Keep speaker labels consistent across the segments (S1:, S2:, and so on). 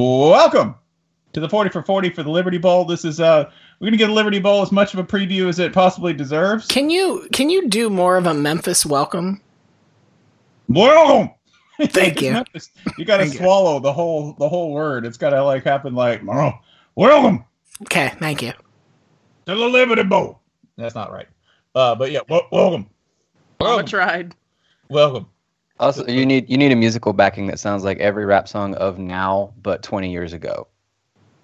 S1: Welcome to the 40 for 40 for the Liberty Bowl. This is uh we're gonna give the Liberty Bowl as much of a preview as it possibly deserves.
S2: Can you can you do more of a Memphis welcome?
S1: Welcome.
S2: Thank you.
S1: Memphis. You gotta
S2: Thank you.
S1: swallow the whole the whole word. It's gotta like happen like oh, welcome
S2: Okay, thank you.
S1: to the Liberty Bowl. That's not right. Uh but yeah, wel- welcome.
S3: Mama
S1: Welcome.
S3: tried.
S1: welcome.
S4: Also, you need you need a musical backing that sounds like every rap song of now, but 20 years ago.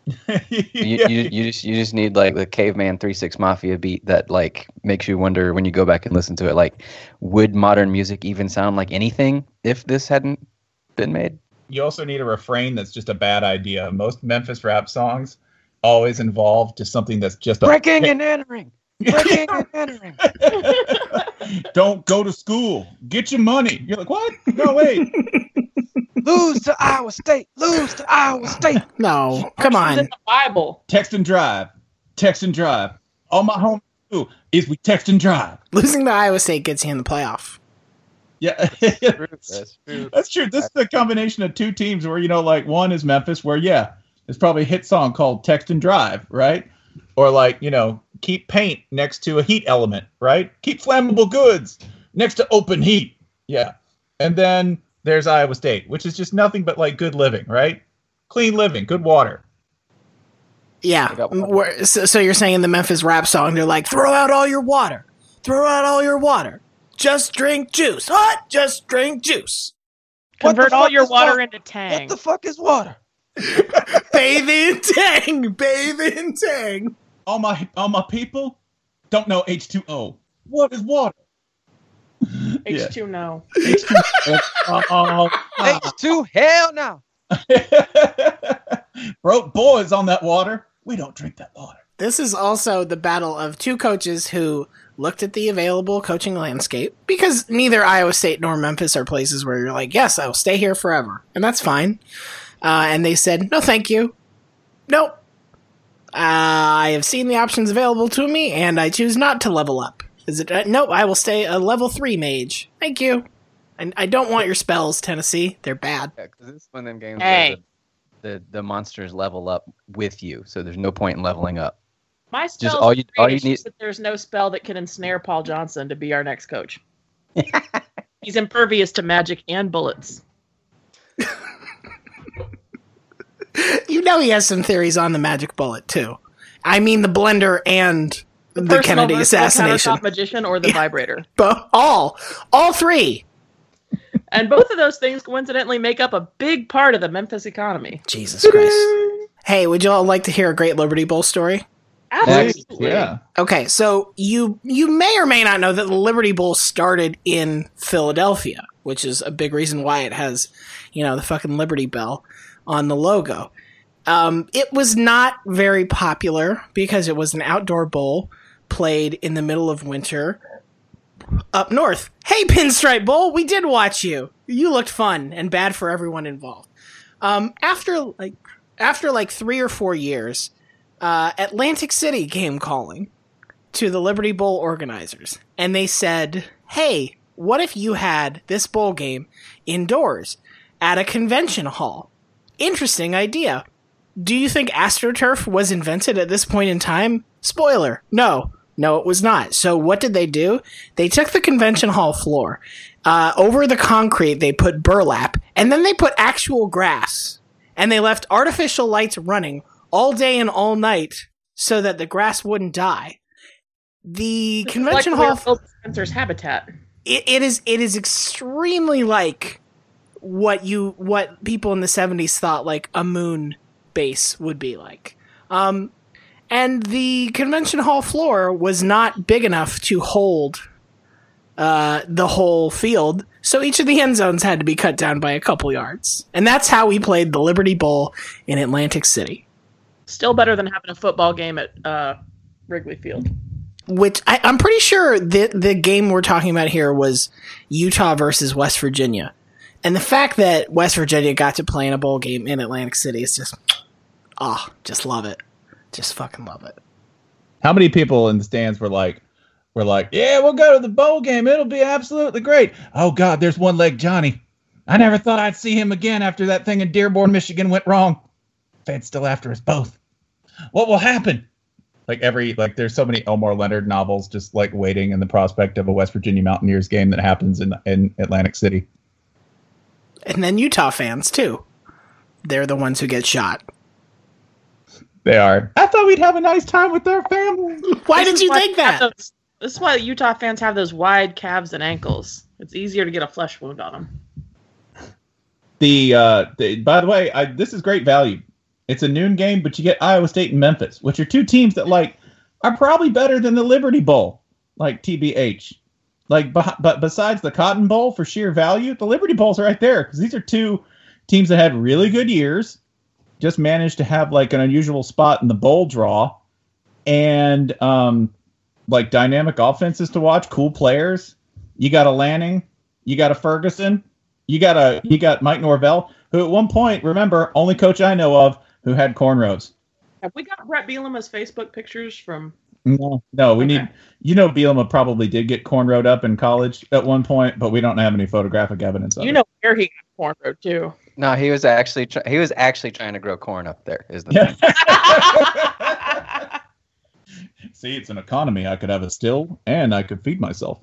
S4: You,
S1: Yeah.
S4: you, you just you just need like the caveman three six mafia beat that like makes you wonder when you go back and listen to it. Like, would modern music even sound like anything if this hadn't been made?
S1: you also need a refrain that's just a bad idea. Most Memphis rap songs always involve just something that's just a
S4: Breaking and entering, breaking and entering.
S1: Don't go to school. Get your money. You're like, what? No, wait.
S4: Lose to Iowa State. Lose to Iowa State.
S2: No, come on.
S3: in the Bible.
S1: text and drive. Text and drive. All my home do is we text and drive.
S2: Losing to Iowa State gets you in the playoff.
S1: Yeah.
S4: That's true.
S1: That's true. This is a combination of two teams where, you know, like one is Memphis, where, yeah, there's probably a hit song called Text and Drive, right? Or like, you know, keep paint next to a heat element, right? Keep flammable goods next to open heat. Yeah. And then there's Iowa State, which is just nothing but like good living, right? Clean living, good water.
S2: Yeah.
S4: I got one.
S2: Where- So, so you're saying in the Memphis rap song, they're like, throw out all your water. Throw out all your water. Just drink juice. Hot, just drink juice.
S3: Convert all your water
S4: water?
S3: into Tang.
S4: What the fuck is water?
S2: Bathe in tang. Bathe in tang.
S1: All my all my people don't know H2O. What is water?
S3: H2 no.
S1: Oh,
S4: H2, hell no.
S1: Broke boys on that water. We don't drink that water.
S2: This is also the battle of two coaches who looked at the available coaching landscape because neither Iowa State nor Memphis are places where you're like, yes, I'll stay here forever. And that's fine. Uh, and they said, no, thank you. Nope. Uh, I have seen the options available to me and I choose not to level up. Is it? Uh, nope, I will stay a level three mage. Thank you. And I don't want your spells, Tennessee. They're bad.
S4: Yeah, 'cause this is one of them games
S3: Hey.
S4: where the, the, the monsters level up with you, so there's no point in leveling up.
S3: My spell
S4: all you- all you
S3: It's just that there's no spell that can ensnare Paul Johnson to be our next coach. He's impervious to magic and bullets.
S2: You know he has some theories on the magic bullet, too. I mean, the blender and the,
S3: Personal
S2: Kennedy assassination.
S3: countertop magician or the
S2: Yeah.
S3: vibrator.
S2: Bo- all, all three.
S3: And both of those things coincidentally make up a big part of the Memphis economy.
S2: Jesus Christ. Hey, would y'all like to hear a great Liberty Bowl story?
S3: Absolutely.
S1: Yeah.
S2: Okay, so you you may or may not know that the Liberty Bowl started in Philadelphia, which is a big reason why it has, you know, the fucking Liberty Bell on the logo. Um, it was not very popular because it was an outdoor bowl played in the middle of winter up north. Hey, Pinstripe Bowl, we did watch you. You looked fun and bad for everyone involved. Um, after like after like three or four years, uh, Atlantic City came calling to the Liberty Bowl organizers, and they said, "Hey, what if you had this bowl game indoors at a convention hall? Interesting idea. Do you think AstroTurf was invented at this point in time? Spoiler: No, no, it was not. So what did they do? They took the convention hall floor. Uh, over the concrete, they put burlap, and then they put actual grass, and they left artificial lights running all day and all night so that the grass wouldn't die. The convention
S3: like
S2: hall
S3: built Spencer's habitat.
S2: It, it is it is extremely like what you what people in the 70s thought like a moon base would be like. Um and the convention hall floor was not big enough to hold uh the whole field so each of the end zones had to be cut down by a couple yards. And that's how we played the liberty bowl in atlantic city.
S3: Still better than having a football game at uh, Wrigley Field.
S2: Which I, I'm pretty sure the the game we're talking about here was Utah versus West Virginia, and the fact that West Virginia got to play in a bowl game in Atlantic City is just, ah, just love it, just fucking love it.
S1: How many people in the stands were like, were like, yeah, we'll go to the bowl game. It'll be absolutely great. Oh God, there's one leg Johnny. I never thought I'd see him again after that thing in Dearborn, Michigan went wrong. Fed's still after us both. What will happen? Like every like, there's so many Elmore Leonard novels just like waiting in the prospect of a West Virginia Mountaineers game that happens in in Atlantic City.
S2: And then Utah fans too. They're the ones who get shot.
S1: They are. I thought we'd have a nice time with our family.
S2: Why
S3: This
S2: did you
S3: why
S2: think that?
S3: those- this is why Utah fans have those wide calves and ankles. It's easier to get a flesh wound on them.
S1: The, uh, the by the way, I, this is great value. It's a noon game, but you get Iowa State and Memphis, which are two teams that like are probably better than the Liberty Bowl, like TBH. Like, but besides the Cotton Bowl for sheer value, the Liberty Bowl's are right there because these are two teams that had really good years, just managed to have like an unusual spot in the bowl draw, and um, like dynamic offenses to watch, cool players. You got a Lanning, you got a Ferguson, you got a you got Mike Norvell, who at one point, remember, only coach I know of who had cornrows.
S3: Have we got Bret Bielema's Facebook pictures from?
S1: No, no, we
S3: Okay.
S1: need. You know, Bielema probably did get cornrowed up in college at one point, but we don't have any photographic evidence of
S3: You
S1: it.
S3: know where he got cornrowed too.
S4: No, he was actually try- he was actually trying to grow corn up there. Is the
S1: Yeah. See, it's an economy. I could have a still, and I could feed myself.